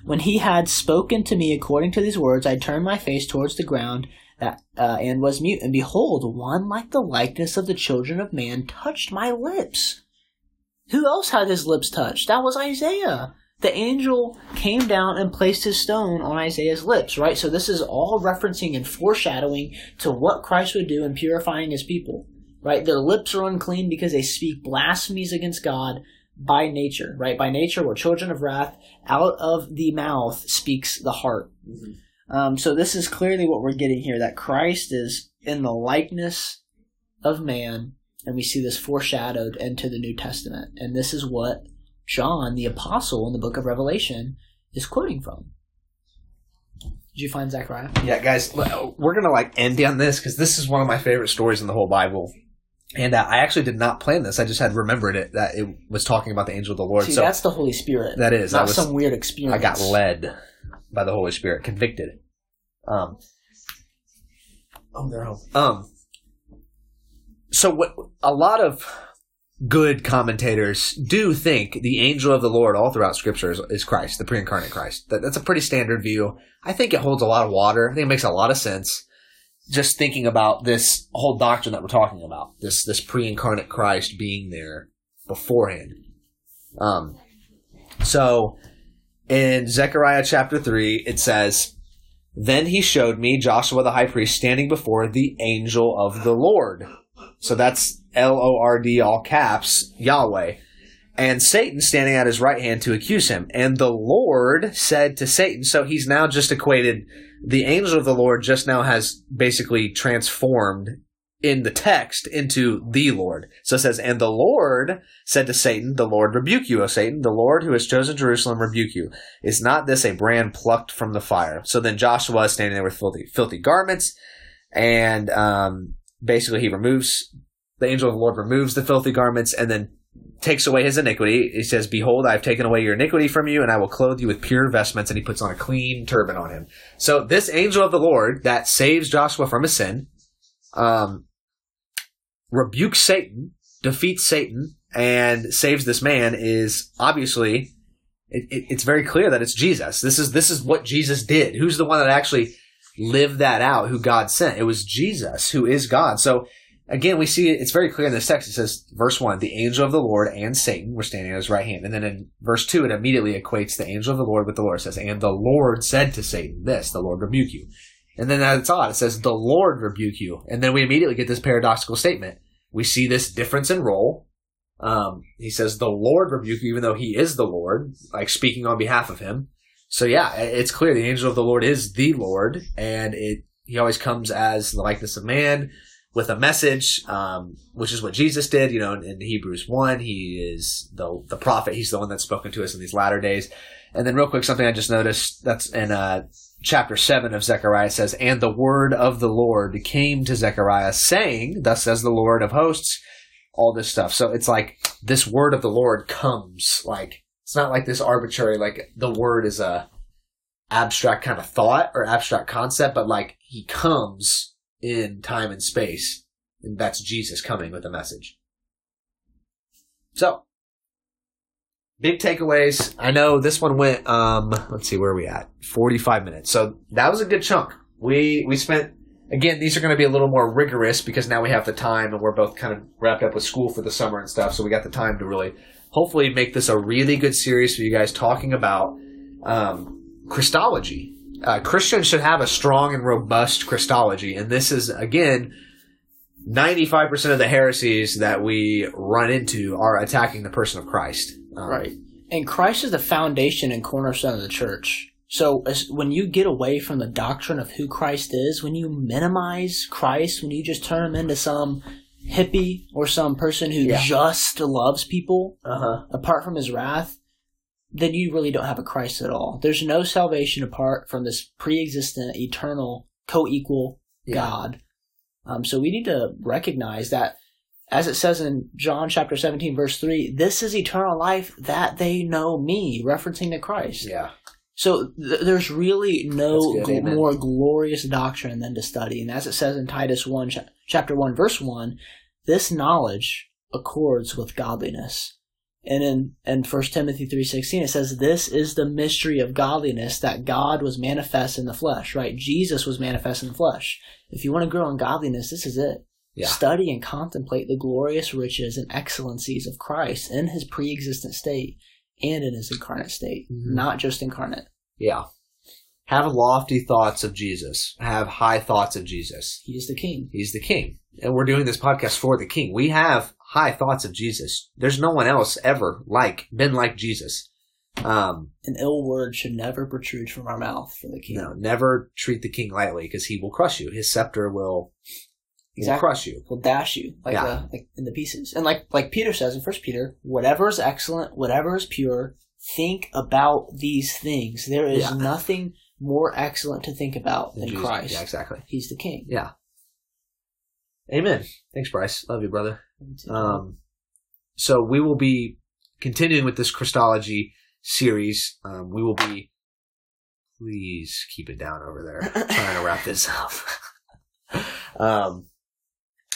when he had spoken to me according to these words, I turned my face towards the ground that, uh, and was mute. And behold, one like the likeness of the children of man touched my lips. Who else had his lips touched? That was Isaiah. The angel came down and placed his stone on Isaiah's lips, right? So this is all referencing and foreshadowing to what Christ would do in purifying his people, right? Their lips are unclean because they speak blasphemies against God by nature, right? By nature, we're children of wrath. Out of the mouth speaks the heart. Um, so this is clearly what we're getting here: that Christ is in the likeness of man, and we see this foreshadowed into the New Testament. And this is what John, the apostle in the book of Revelation, is quoting from. Did you find Zechariah? Yeah, guys, we're gonna like end on this because this is one of my favorite stories in the whole Bible, and uh, I actually did not plan this. I just had remembered it that it was talking about the angel of the Lord. See, so that's the Holy Spirit. that is, I not was, some weird experience. I got led by the Holy Spirit, convicted. Um, oh, they're home. Um, so what? A lot of good commentators do think the angel of the Lord all throughout Scripture is, is Christ, the pre-incarnate Christ. That, that's a pretty standard view. I think it holds a lot of water. I think it makes a lot of sense. Just thinking about this whole doctrine that we're talking about, this this pre-incarnate Christ being there beforehand. Um, so in Zechariah chapter 3, it says, Then he showed me Joshua the high priest standing before the angel of the Lord. So that's L O R D, all caps, Yahweh. And Satan standing at his right hand to accuse him. And the Lord said to Satan, so he's now just equated, the angel of the Lord just now has basically transformed in the text into the Lord. So it says, And the Lord said to Satan, The Lord rebuke you, O Satan. The Lord who has chosen Jerusalem rebuke you. Is not this a brand plucked from the fire? So then Joshua is standing there with filthy, filthy garments, and um, basically he removes, the angel of the Lord removes the filthy garments and then takes away his iniquity. He says, Behold, I have taken away your iniquity from you, and I will clothe you with pure vestments. And he puts on a clean turban on him. So this angel of the Lord that saves Joshua from his sin, um, rebukes Satan, defeats Satan, and saves this man is obviously it, it, it's very clear that it's Jesus. This is this is what Jesus did. Who's the one that actually lived that out? Who God sent? It was Jesus, who is God. So again, we see it, it's very clear in this text. It says, verse one, the angel of the Lord and Satan were standing at his right hand, and then in verse two, it immediately equates the angel of the Lord with the Lord. It says, and the Lord said to Satan, "This, the Lord rebuke you." And then it's odd. It says, the Lord rebuke you. And then we immediately get this paradoxical statement. We see this difference in role. Um, he says, the Lord rebuke you, even though he is the Lord, like speaking on behalf of him. So yeah, it's clear the angel of the Lord is the Lord, and it he always comes as the likeness of man with a message, um, which is what Jesus did. You know, in, in Hebrews one, he is the the prophet. He's the one that's spoken to us in these latter days. And then, real quick, something I just noticed that's in uh, chapter seven of Zechariah says, "And the word of the Lord came to Zechariah, saying, Thus says the Lord of hosts." All this stuff. So it's like this word of the Lord comes like it's not like this arbitrary like the word is a abstract kind of thought or abstract concept, but like he comes in time and space, and that's Jesus coming with a message. So, big takeaways. I know this one went. Um, let's see, where are we at? Forty-five minutes. So that was a good chunk. We we spent again. These are going to be a little more rigorous because now we have the time, and we're both kind of wrapped up with school for the summer and stuff. So we got the time to really, hopefully, make this a really good series for you guys talking about um, Christology. Uh, Christians should have a strong and robust Christology, and this is again. 95% of the heresies that we run into are attacking the person of Christ. Um, Right. And Christ is the foundation and cornerstone of the church. So as, when you get away from the doctrine of who Christ is, when you minimize Christ, when you just turn him into some hippie or some person who Yeah. just loves people Uh-huh. apart from his wrath, then you really don't have a Christ at all. There's no salvation apart from this pre-existent, eternal, co-equal Yeah. God. Um, so we need to recognize that, as it says in John chapter 17, verse 3, this is eternal life that they know me, referencing to Christ. Yeah. So th- there's really no gl- more glorious doctrine than to study. And as it says in Titus 1, cha- chapter 1, verse 1, this knowledge accords with godliness. And in, in 1 Timothy 3.16, it says, this is the mystery of godliness, that God was manifest in the flesh, right? Jesus was manifest in the flesh. If you want to grow in godliness, this is it. Yeah. Study and contemplate the glorious riches and excellencies of Christ in his pre-existent state and in his incarnate state, Mhm. not just incarnate. Yeah. Have lofty thoughts of Jesus. Have high thoughts of Jesus. He is the king. He's the king. And we're doing this podcast for the king. We have high thoughts of Jesus. There's no one else ever like, been like Jesus. Um, An ill word should never protrude from our mouth for the king. no, never treat the king lightly because he will crush you. His scepter will, will crush you. Will dash you like, Yeah. the, like in the pieces. And like like Peter says in First Peter, whatever is excellent, whatever is pure, think about these things. There is Yeah. nothing more excellent to think about than Jesus. Christ. Yeah, exactly. He's the king. Yeah. Amen. Thanks, Bryce. Love you, brother. Um, so we will be continuing with this Christology series. Um, we will be. Please keep it down over there. I'm [LAUGHS] trying to wrap this up. um,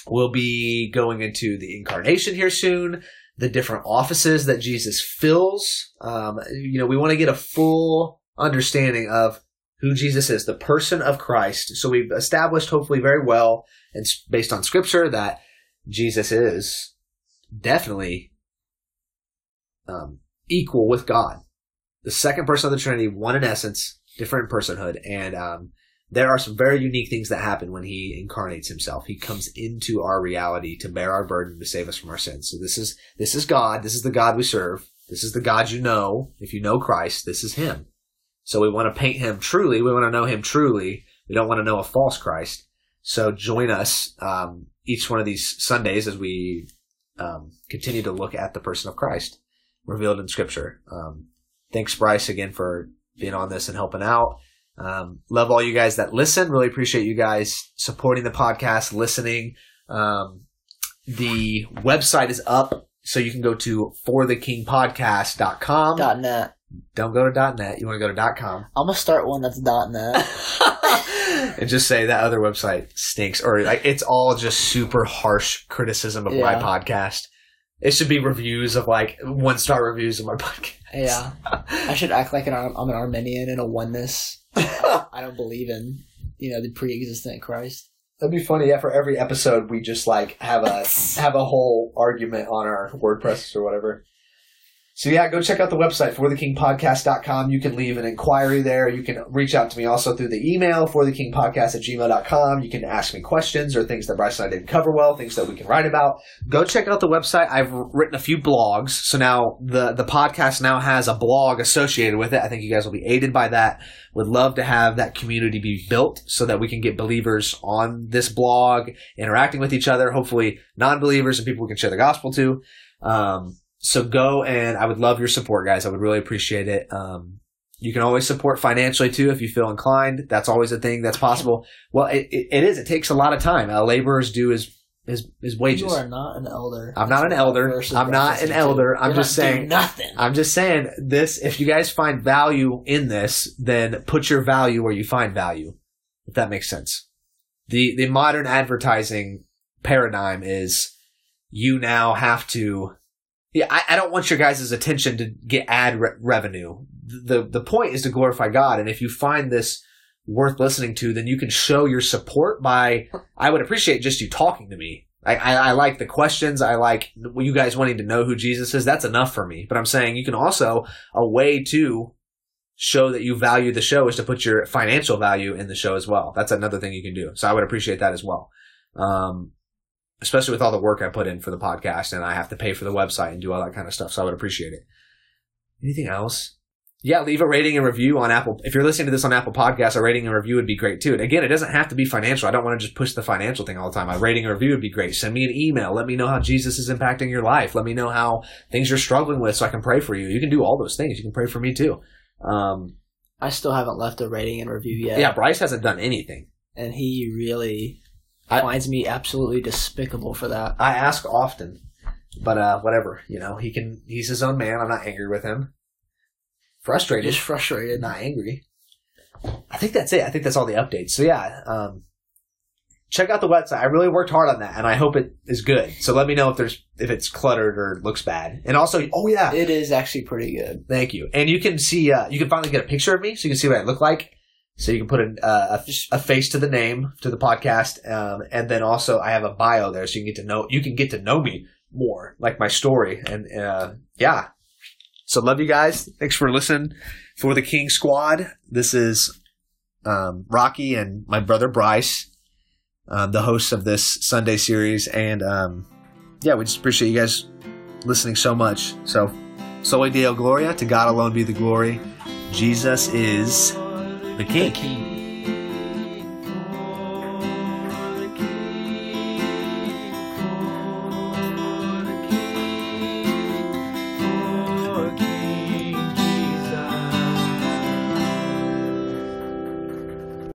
we'll be going into the incarnation here soon. The different offices that Jesus fills. Um, you know, we want to get a full understanding of who Jesus is, the person of Christ. So we've established, hopefully, very well, and based on Scripture, that Jesus is definitely um, equal with God. The second person of the Trinity, one in essence, different in personhood, and um, there are some very unique things that happen when He incarnates Himself. He comes into our reality to bear our burden to save us from our sins. So this is this is God. This is the God we serve. This is the God you know. If you know Christ, this is Him. So we want to paint Him truly. We want to know Him truly. We don't want to know a false Christ. So join us um, each one of these Sundays as we um, continue to look at the person of Christ revealed in Scripture. Um, thanks, Bryce, again for being on this and helping out. Um, love all you guys that listen. Really appreciate you guys supporting the podcast, listening. Um, the website is up, so you can go to forthekingpodcast.com. dot net. Don't go to .net. You want to go to .com. I'm gonna start one that's net. [LAUGHS] and just say that other website stinks, or like it's all just super harsh criticism of my podcast. It should be reviews of like one star reviews of my podcast. yeah, I should act like an I'm an Arminian and a oneness. [LAUGHS] I don't believe in you know the pre-existent Christ. That'd be funny. Yeah, for every episode, we just like have a [LAUGHS] have a whole argument on our WordPress or whatever. So yeah, go check out the website forthekingpodcast.com. You can leave an inquiry there. You can reach out to me also through the email forthekingpodcast at gmail.com. You can ask me questions or things that Bryce and I didn't cover well, things that we can write about. Go check out the website. I've written a few blogs. So now the, the podcast now has a blog associated with it. I think you guys will be aided by that. Would love to have that community be built so that we can get believers on this blog, interacting with each other, hopefully non-believers and people we can share the gospel to. Um, so go and I would love your support, guys. I would really appreciate it. Um, you can always support financially too if you feel inclined. That's always a thing that's possible. Well, it, it, it is. It takes a lot of time. A laborer's due is his his wages. You are not an elder. I'm not an elder. I'm not an elder. I'm You're just saying- nothing. I'm just saying this. If you guys find value in this, then put your value where you find value. If that makes sense. The the modern advertising paradigm is you now have to. Yeah, I, I don't want your guys' attention to get ad re- revenue. The the point is to glorify God, and if you find this worth listening to, then you can show your support by. I would appreciate just you talking to me. I, I, I like the questions. I like you guys wanting to know who Jesus is. That's enough for me. But I'm saying you can also a way to show that you value the show is to put your financial value in the show as well. That's another thing you can do. So I would appreciate that as well. Um, especially with all the work I put in for the podcast and I have to pay for the website and do all that kind of stuff. So I would appreciate it. Anything else? Yeah, leave a rating and review on Apple. If you're listening to this on Apple Podcasts, a rating and review would be great too. And again, it doesn't have to be financial. I don't want to just push the financial thing all the time. A rating and review would be great. Send me an email. Let me know how Jesus is impacting your life. Let me know how things you're struggling with so I can pray for you. You can do all those things. You can pray for me too. Um, I still haven't left a rating and review yet. yeah, Bryce hasn't done anything. And he really I- finds me absolutely despicable for that. I ask often, but uh, whatever. You know, he can. He's his own man. I'm not angry with him. Frustrated, Just frustrated. not angry. I think that's it. I think that's all the updates. So yeah, um, check out the website. I really worked hard on that, and I hope it is good. So let me know if there's if it's cluttered or looks bad. And also, oh yeah, It is actually pretty good. Thank you. And you can see, uh, you can finally get a picture of me, so you can see what I look like. So you can put a, uh, a, face to the name to the podcast, um, and then also I have a bio there, so you can get to know you can get to know me more, like my story, and uh, yeah. So love you guys. Thanks for listening. For the King Squad, this is um, Rocky and my brother Bryce, um, the hosts of this Sunday series, and um, yeah, we just appreciate you guys listening so much. So Soli Deo Gloria, to God alone be the glory. Jesus is the King. The king.